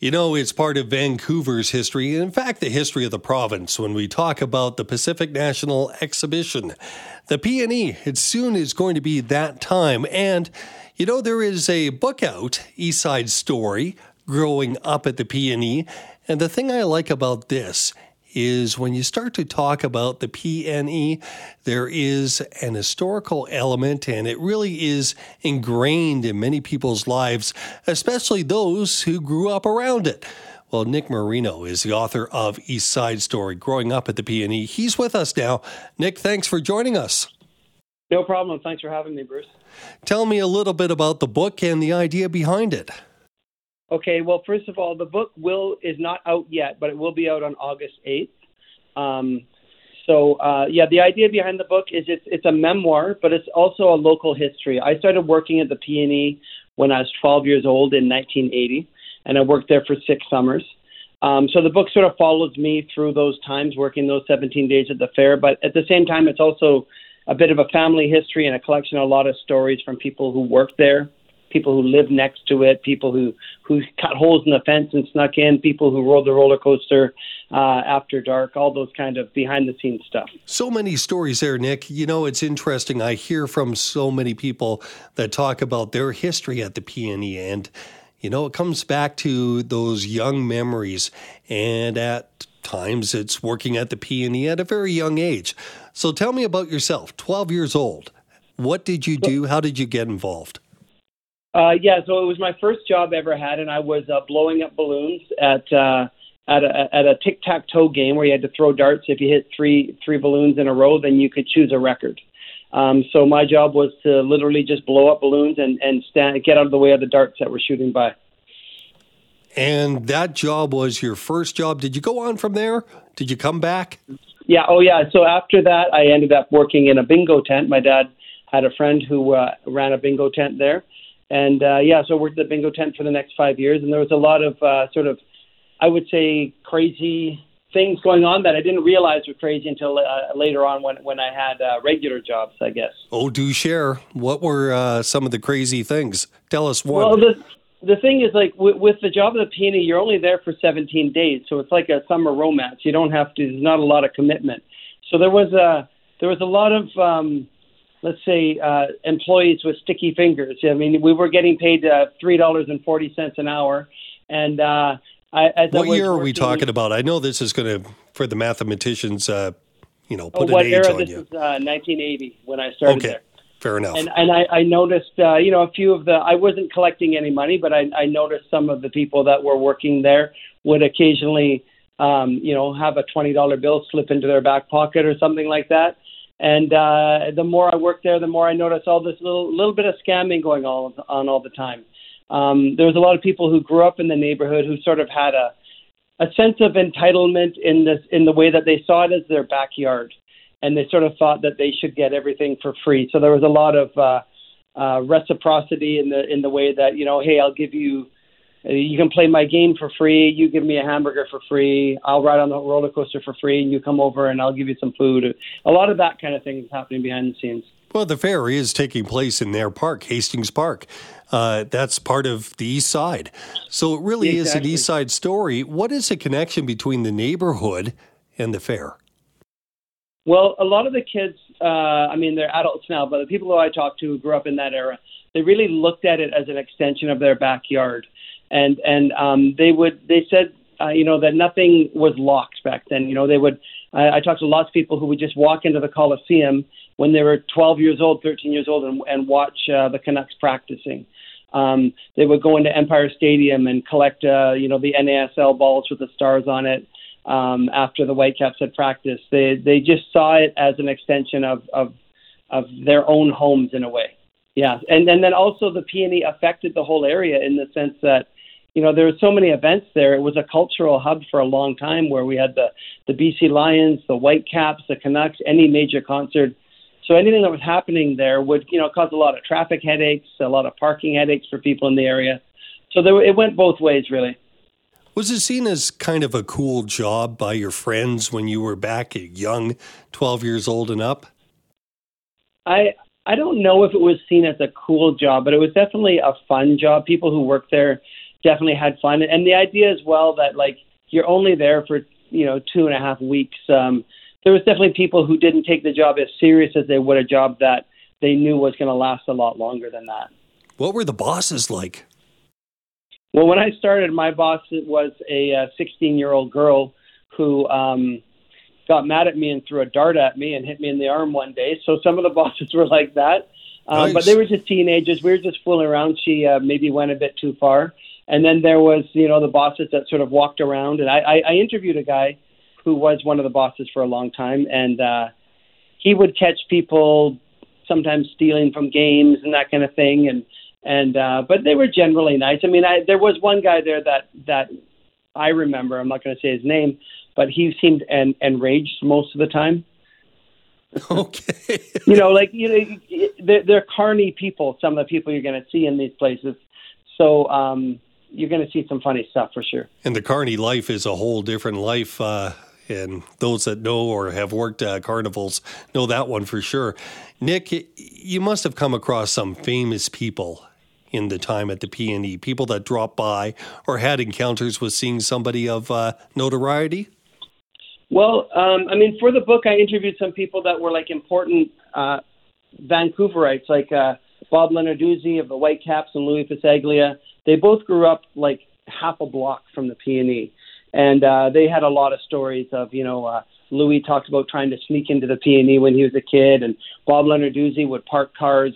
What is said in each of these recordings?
You know, it's part of Vancouver's history, in fact, the history of the province when we talk about the Pacific National Exhibition. The PNE, it soon is going to be that time. And, you know, there is a book out, East Side Story, growing up at the PNE. And the thing I like about this is when you start to talk about the PNE, there is an historical element and it really is ingrained in many people's lives, especially those who grew up around it. Well, Nick Marino is the author of East Side Story, Growing Up at the PNE. He's with us now. Nick, thanks for joining us. No problem. Thanks for having me, Bruce. Tell me a little bit about the book and the idea behind it. Okay, well, first of all, the book will is not out yet, but it will be out on August 8th. Um, so uh, yeah, the idea behind the book is it's it's a memoir, but it's also a local history. I started working at the PNE when I was 12 years old in 1980, and I worked there for six summers. Um, so the book sort of follows me through those times, working those 17 days at the fair. But at the same time, it's also a bit of a family history and a collection of a lot of stories from people who worked there people who live next to it, people who who cut holes in the fence and snuck in, people who rode the roller coaster uh, after dark, all those kind of behind the scenes stuff. So many stories there, Nick. You know, it's interesting. I hear from so many people that talk about their history at the PNE and. You know, it comes back to those young memories, and at times it's working at the PNE at a very young age. So tell me about yourself, 12 years old. What did you do? How did you get involved? Uh, yeah, so it was my first job I ever had, and I was uh, blowing up balloons at uh, at a at a tic tac toe game where you had to throw darts. If you hit three three balloons in a row, then you could choose a record. Um, so my job was to literally just blow up balloons and and stand, get out of the way of the darts that were shooting by. And that job was your first job. Did you go on from there? Did you come back? Yeah. Oh, yeah. So after that, I ended up working in a bingo tent. My dad had a friend who uh, ran a bingo tent there and uh, yeah, so I worked at the bingo tent for the next five years, and there was a lot of uh, sort of, I would say, crazy things going on that I didn't realize were crazy until uh, later on when when I had uh, regular jobs, I guess. Oh, do share. What were uh, some of the crazy things? Tell us one. Well, the the thing is, like with, with the job of the PNE, you're only there for 17 days, so it's like a summer romance. You don't have to. There's not a lot of commitment. So there was a there was a lot of um, let's say, uh, employees with sticky fingers. I mean, we were getting paid uh, three dollars and forty cents an hour, and uh, I, as what I year are we talking about? I know this is going to for the mathematicians, uh, you know, put oh, an age on this you. is uh, 1980 when I started okay. there. Fair enough. And, and I, I noticed, uh, you know, a few of the, I wasn't collecting any money, but I, I noticed some of the people that were working there would occasionally, um, you know, have a $20 bill slip into their back pocket or something like that. And uh, the more I worked there, the more I noticed all this little little bit of scamming going on on all the time. Um, there was a lot of people who grew up in the neighborhood who sort of had a a sense of entitlement in this in the way that they saw it as their backyard, and they sort of thought that they should get everything for free. So there was a lot of uh, uh, reciprocity in the in the way that you know, hey, I'll give you you can play my game for free. You give me a hamburger for free. I'll ride on the roller coaster for free, and you come over and I'll give you some food. A lot of that kind of thing is happening behind the scenes. Well, the fair is taking place in their park, Hastings Park. Uh, that's part of the East Side. So it really exactly. is an East Side story. What is the connection between the neighborhood and the fair? Well, a lot of the kids, uh, I mean, they're adults now, but the people who I talked to who grew up in that era, they really looked at it as an extension of their backyard and and um, they would they said uh, you know that nothing was locked back then. You know they would. I, I talked to lots of people who would just walk into the Coliseum when they were 12 years old, 13 years old, and, and watch uh, the Canucks practicing. Um, they would go into Empire Stadium and collect, uh, you know, the NASL balls with the stars on it um, after the Whitecaps had practiced. They they just saw it as an extension of of of their own homes in a way. Yeah, and and then also the PNE affected the whole area in the sense that you know, there were so many events there. It was a cultural hub for a long time where we had the, the BC Lions, the Whitecaps, the Canucks, any major concert. So anything that was happening there would, you know, cause a lot of traffic headaches, a lot of parking headaches for people in the area. So there, it went both ways, really. Was it seen as kind of a cool job by your friends when you were back young, 12 years old and up? I I don't know if it was seen as a cool job, but it was definitely a fun job. People who worked there definitely had fun. And the idea as well that like you're only there for you know two and a half weeks. Um, there was definitely people who didn't take the job as serious as they would a job that they knew was going to last a lot longer than that. What were the bosses like? Well, when I started, my boss was a 16 year old girl who um, got mad at me and threw a dart at me and hit me in the arm one day. So some of the bosses were like that. Um, nice. But they were just teenagers. We were just fooling around. She uh, maybe went a bit too far. And then there was, you know, the bosses that sort of walked around. And I, I, I interviewed a guy who was one of the bosses for a long time, and uh, he would catch people sometimes stealing from games and that kind of thing. And and uh, but they were generally nice. I mean, I, there was one guy there that that I remember. I'm not going to say his name, but he seemed en- enraged most of the time. Okay. you know, like you know, they're, they're carny people. Some of the people you're going to see in these places. So um, you're going to see some funny stuff for sure. And the carny life is a whole different life. Uh, and those that know or have worked at carnivals know that one for sure. Nick, you must have come across some famous people in the time at the PNE, people that dropped by or had encounters with seeing somebody of uh, notoriety. Well, um, I mean, for the book, I interviewed some people that were like important uh, Vancouverites, like uh, Bob Lenarduzzi of the Whitecaps and Lui Passaglia. They both grew up like half a block from the PNE, and uh, they had a lot of stories of you know. Uh, Lui talked about trying to sneak into the PNE when he was a kid, and Bob Lenarduzzi would park cars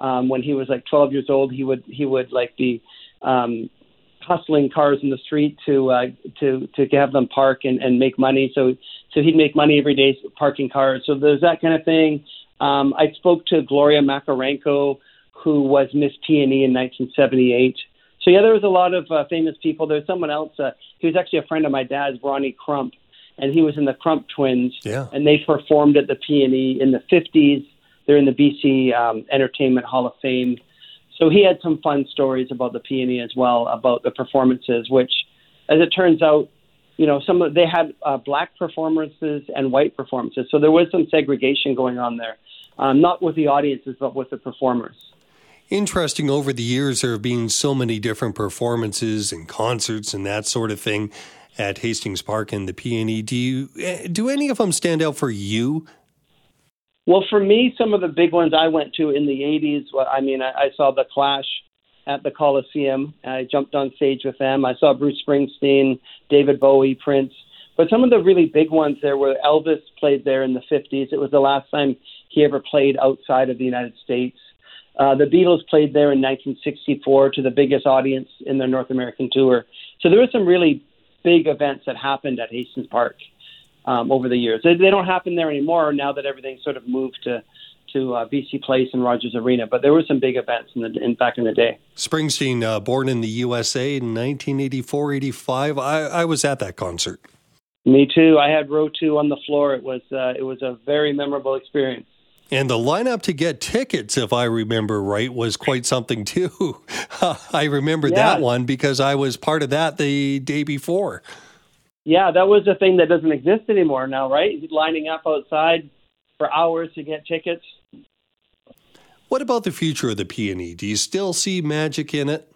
um, when he was like 12 years old. He would he would like be um, hustling cars in the street to uh, to to have them park and, and make money. So so he'd make money every day parking cars. So there's that kind of thing. Um, I spoke to Gloria Makarenko, who was Miss PNE in 1978. So yeah, there was a lot of uh, famous people. There's someone else. Uh, he was actually a friend of my dad's, Ronnie Crump, and he was in the Crump Twins. Yeah. And they performed at the PNE in the 50s. They're in the BC um, Entertainment Hall of Fame so he had some fun stories about the PNE as well, about the performances, which, as it turns out, you know, some of they had uh, black performances and white performances. So there was some segregation going on there, um, not with the audiences, but with the performers. Interesting. Over the years, there have been so many different performances and concerts and that sort of thing at Hastings Park and the PNE. Do you eh, do any of them stand out for you well, for me, some of the big ones I went to in the 80s, I mean, I, I saw The Clash at the Coliseum. I jumped on stage with them. I saw Bruce Springsteen, David Bowie, Prince. But some of the really big ones there were Elvis played there in the 50s. It was the last time he ever played outside of the United States. Uh, the Beatles played there in 1964 to the biggest audience in their North American tour. So there were some really big events that happened at Hastings Park um, over the years. They, they don't happen there anymore now that everything's sort of moved to to uh, BC Place and Rogers Arena. But there were some big events in the in back in the day. Springsteen, uh, born in the USA in 1984, 85. I, I was at that concert. Me too. I had row two on the floor. It was uh, it was a very memorable experience. And the lineup to get tickets, if I remember right, was quite something too. I remember yeah. that one because I was part of that the day before. Yeah, that was a thing that doesn't exist anymore now, right? Lining up outside for hours to get tickets. What about the future of the PNE? Do you still see magic in it?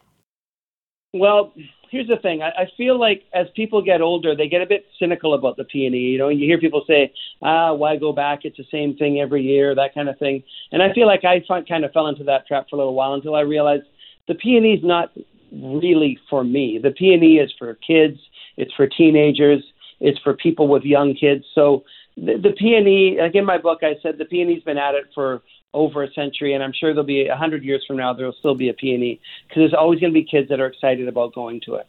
Well, here's the thing. I, I feel like as people get older, they get a bit cynical about the PNE. You know, you hear people say, "Ah, why go back? It's the same thing every year," that kind of thing. And I feel like I kind of fell into that trap for a little while until I realized the PNE is not really for me. The PNE is for kids it's for teenagers. It's for people with young kids. So the, the PNE, like in my book, I said the PNE's been at it for over a century, and I'm sure there'll be a hundred years from now there will still be a PNE because there's always going to be kids that are excited about going to it.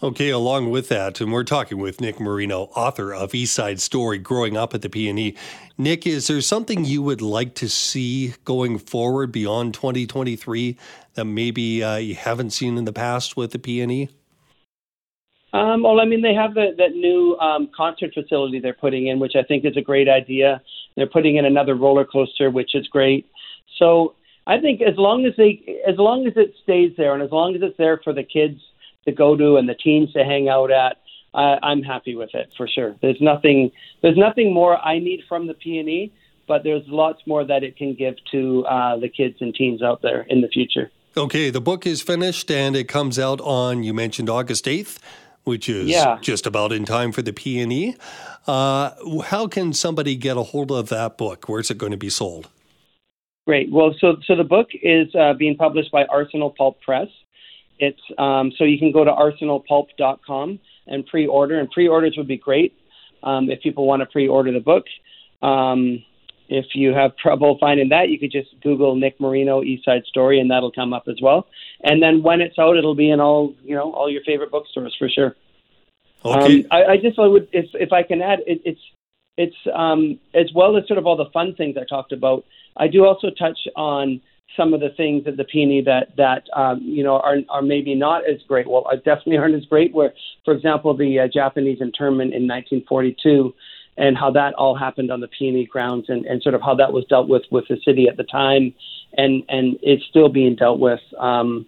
Okay, along with that, and we're talking with Nick Marino, author of East Side Story, growing up at the PNE. Nick, is there something you would like to see going forward beyond 2023 that maybe uh, you haven't seen in the past with the PNE? Um, well, I mean, they have the, that new um, concert facility they're putting in, which I think is a great idea. They're putting in another roller coaster, which is great. So I think as long as they, as long as it stays there, and as long as it's there for the kids to go to and the teens to hang out at, uh, I'm happy with it for sure. There's nothing, there's nothing more I need from the PNE, but there's lots more that it can give to uh, the kids and teens out there in the future. Okay, the book is finished and it comes out on, you mentioned August 8th, which is yeah. just about in time for the PNE. Uh, how can somebody get a hold of that book? Where's it going to be sold? Great. Well, so so the book is uh, being published by Arsenal Pulp Press. It's um, so you can go to arsenalpulp.com and pre-order, and pre-orders would be great um, if people want to pre-order the book. Um, if you have trouble finding that, you could just Google Nick Marino East Side Story, and that'll come up as well. And then when it's out, it'll be in all you know all your favorite bookstores for sure. Okay. Um, I, I just would, if if I can add, it, it's it's um, as well as sort of all the fun things I talked about. I do also touch on some of the things at the PNE that that um, you know are are maybe not as great. Well, definitely aren't as great. Where, for example, the uh, Japanese internment in 1942 and how that all happened on the PNE grounds and, and sort of how that was dealt with with the city at the time and and it's still being dealt with. Um,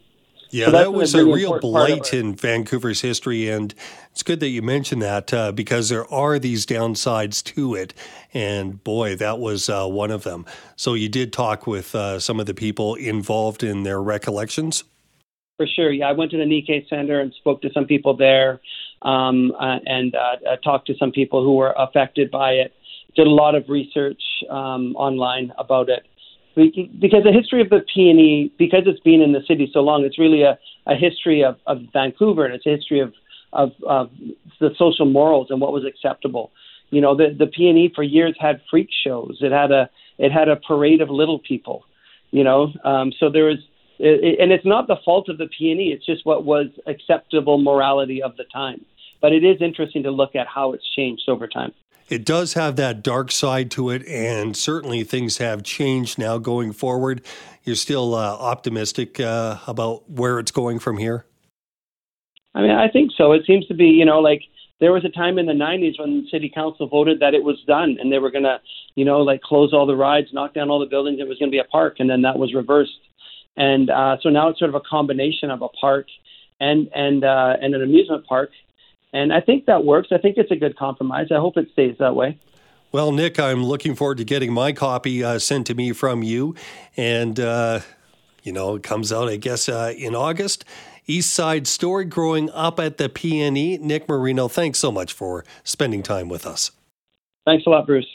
yeah, so that was a, really real blight in Vancouver's history, and it's good that you mentioned that uh, because there are these downsides to it, and boy, that was uh, one of them. So you did talk with uh, some of the people involved in their recollections. For sure, yeah, I went to the Nikkei Center and spoke to some people there um, uh, and uh, uh, talked to some people who were affected by it. Did a lot of research um, online about it because the history of the PNE, because it's been in the city so long, it's really a, a history of, of Vancouver and it's a history of, of, of the social morals and what was acceptable. You know, the the PNE for years had freak shows. It had a it had a parade of little people. You know, um, so there was it, and it's not the fault of the PNE. It's just what was acceptable morality of the time. But it is interesting to look at how it's changed over time. It does have that dark side to it, and certainly things have changed now going forward. You're still uh, optimistic uh, about where it's going from here. I mean, I think so. It seems to be, you know, like there was a time in the 90s when the city council voted that it was done and they were going to, you know, like close all the rides, knock down all the buildings. It was going to be a park, and then that was reversed. And uh, so now it's sort of a combination of a park and and uh, and an amusement park. And I think that works. I think it's a good compromise. I hope it stays that way. Well, Nick, I'm looking forward to getting my copy uh, sent to me from you. And, uh, you know, it comes out, I guess, uh, in August. East Side Story growing up at the PNE. Nick Marino, thanks so much for spending time with us. Thanks a lot, Bruce.